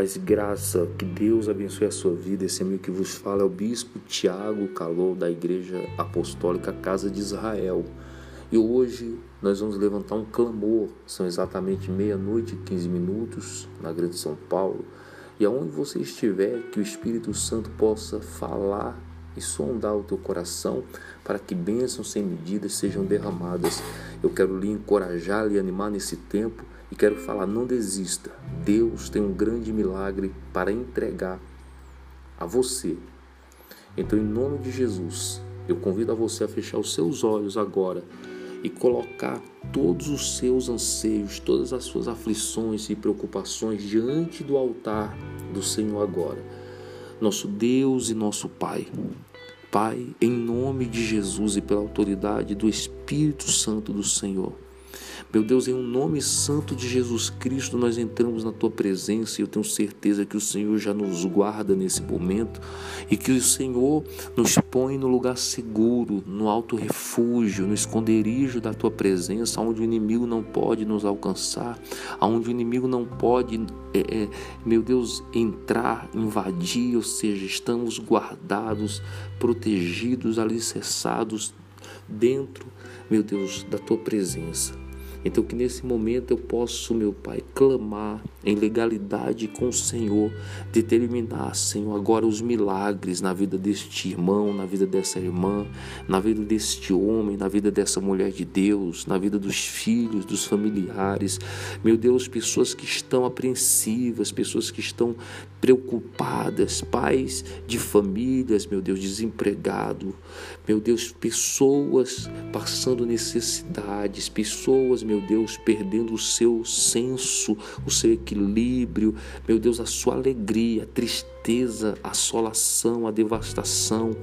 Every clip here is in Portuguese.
Paz e graça, que Deus abençoe a sua vida. Esse amigo que vos fala é o Bispo Tiago Calou, da Igreja Apostólica Casa de Israel. E hoje nós vamos levantar um clamor. São exatamente meia-noite e 15 minutos na Grande São Paulo. E aonde você estiver, que o Espírito Santo possa falar e sondar o teu coração para que bênçãos sem medidas sejam derramadas. Eu quero lhe encorajar, lhe animar nesse tempo e quero falar: não desista. Deus tem um grande milagre para entregar a você. Então, em nome de Jesus, eu convido a você a fechar os seus olhos agora e colocar todos os seus anseios, todas as suas aflições e preocupações diante do altar do Senhor agora. Nosso Deus e nosso Pai. Pai, em nome de Jesus e pela autoridade do Espírito Santo do Senhor. Meu Deus, em um nome santo de Jesus Cristo, nós entramos na tua presença e eu tenho certeza que o Senhor já nos guarda nesse momento e que o Senhor nos põe no lugar seguro, no alto refúgio, no esconderijo da tua presença, onde o inimigo não pode nos alcançar, onde o inimigo não pode, é, é, meu Deus, entrar, invadir, ou seja, estamos guardados, protegidos, alicerçados dentro, meu Deus, da tua presença. Então, que nesse momento eu possa, meu Pai, clamar em legalidade com o Senhor, determinar, Senhor, agora os milagres na vida deste irmão, na vida dessa irmã, na vida deste homem, na vida dessa mulher de Deus, na vida dos filhos, dos familiares. Meu Deus, pessoas que estão apreensivas, pessoas que estão preocupadas, pais de famílias, meu Deus, desempregado, meu Deus, pessoas passando necessidades, pessoas, meu Deus, perdendo o seu senso, o seu equilíbrio, meu Deus, a sua alegria, a tristeza, a assolação, a devastação,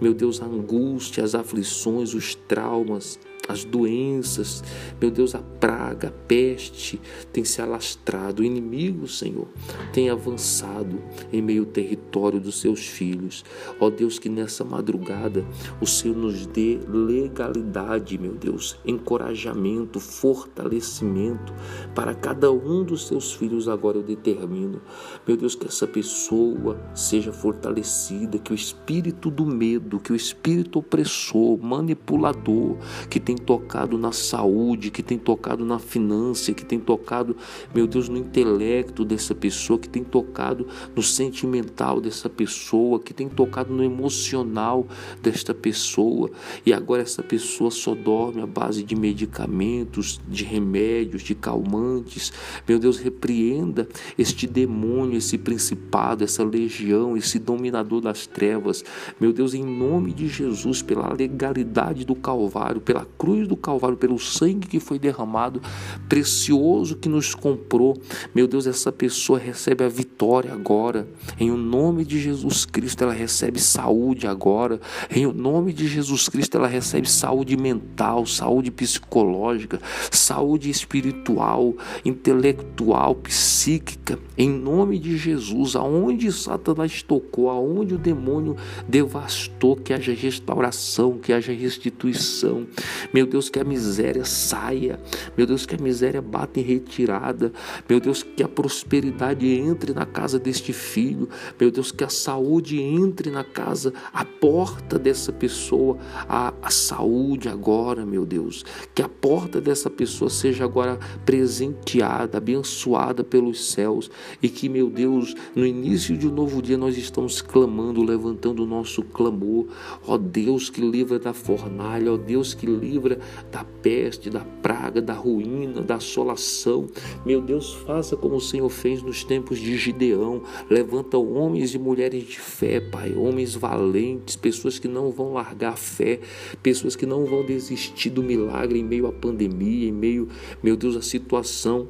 meu Deus, a angústia, as aflições, os traumas as doenças, meu Deus, a praga, a peste tem se alastrado, o inimigo, Senhor, tem avançado em meio ao território dos seus filhos. Ó Deus, que nessa madrugada o Senhor nos dê legalidade, meu Deus, encorajamento, fortalecimento para cada um dos seus filhos. Agora eu determino, meu Deus, que essa pessoa seja fortalecida, que o espírito do medo, que o espírito opressor, manipulador, que tem tocado na saúde, que tem tocado na finança, que tem tocado, meu Deus, no intelecto dessa pessoa, que tem tocado no sentimental dessa pessoa, que tem tocado no emocional desta pessoa. E agora essa pessoa só dorme à base de medicamentos, de remédios, de calmantes. Meu Deus, repreenda este demônio, esse principado, essa legião, esse dominador das trevas. Meu Deus, em nome de Jesus, pela legalidade do Calvário, pela cruz do Calvário, pelo sangue que foi derramado, precioso que nos comprou. Meu Deus, essa pessoa recebe a vitória agora. Em o nome de Jesus Cristo, ela recebe saúde agora. Em o nome de Jesus Cristo, ela recebe saúde mental, saúde psicológica, saúde espiritual, intelectual, psíquica. Em nome de Jesus, aonde Satanás tocou, aonde o demônio devastou, que haja restauração, que haja restituição. Meu Deus, que a miséria saia. Meu Deus, que a miséria bata em retirada. Meu Deus, que a prosperidade entre na casa deste filho. Meu Deus, que a saúde entre na casa, a porta dessa pessoa, a, a saúde agora, meu Deus. Que a porta dessa pessoa seja agora presenteada, abençoada pelos céus. E que, meu Deus, no início de um novo dia nós estamos clamando, levantando o nosso clamor. Ó Deus que livra da fornalha, ó Deus que livra livra da peste, da praga, da ruína, da assolação. Meu Deus, faça como o Senhor fez nos tempos de Gideão. Levanta homens e mulheres de fé, Pai, homens valentes, pessoas que não vão largar a fé, pessoas que não vão desistir do milagre em meio à pandemia, em meio, meu Deus, à situação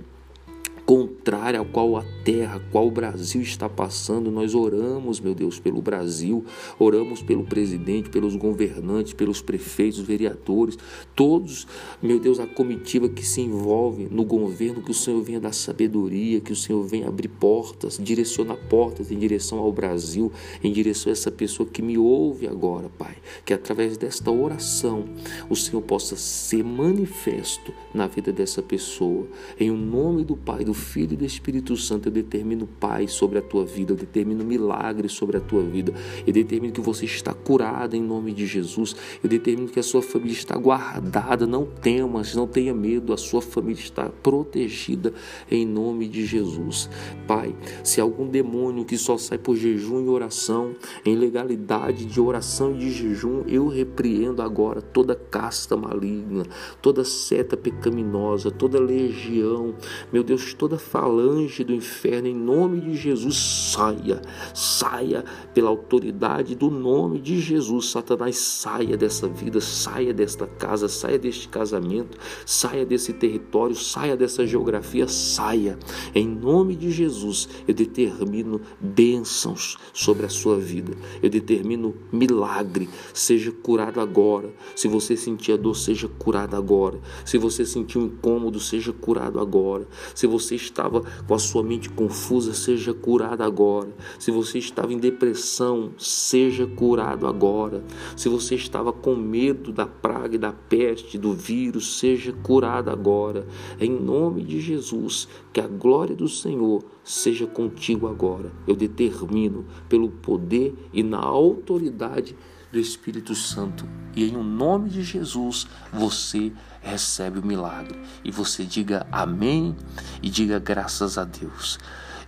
contrária ao qual a terra, qual o Brasil está passando. Nós oramos, meu Deus, pelo Brasil, oramos pelo presidente, pelos governantes, pelos prefeitos, vereadores, todos, meu Deus, a comitiva que se envolve no governo, que o Senhor venha dar sabedoria, que o Senhor venha abrir portas, direcionar portas em direção ao Brasil, em direção a essa pessoa que me ouve agora, Pai. Que através desta oração o Senhor possa ser manifesto na vida dessa pessoa. Em o nome do Pai, do Filho e do Espírito Santo, eu determino paz sobre a tua vida, eu determino milagre sobre a tua vida, eu determino que você está curado em nome de Jesus, eu determino que a sua família está guardada, não temas, não tenha medo, a sua família está protegida em nome de Jesus. Pai, se algum demônio que só sai por jejum e oração, em legalidade de oração e de jejum, eu repreendo agora toda casta maligna, toda seta pecaminosa, toda legião, meu Deus, toda falange do inferno, em nome de Jesus, saia, saia pela autoridade do nome de Jesus. Satanás, saia dessa vida, saia desta casa, saia deste casamento, saia desse território, saia dessa geografia, saia. Em nome de Jesus, eu determino bênçãos sobre a sua vida, eu determino milagre, seja curado agora. Se você sentir a dor, seja curado agora. Se você sentir um incômodo, seja curado agora. Se você estava com a sua mente confusa, seja curado agora. Se você estava em depressão, seja curado agora. Se você estava com medo da praga e da peste, do vírus, seja curado agora. Em nome de Jesus, que a glória do Senhor seja contigo agora. Eu determino pelo poder e na autoridade do Espírito Santo. E em o nome de Jesus você recebe o milagre. E você diga amém e diga graças a Deus.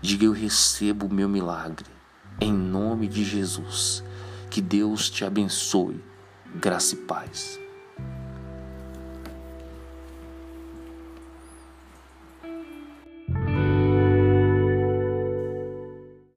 Diga eu recebo o meu milagre. Em nome de Jesus. Que Deus te abençoe. Graça e paz.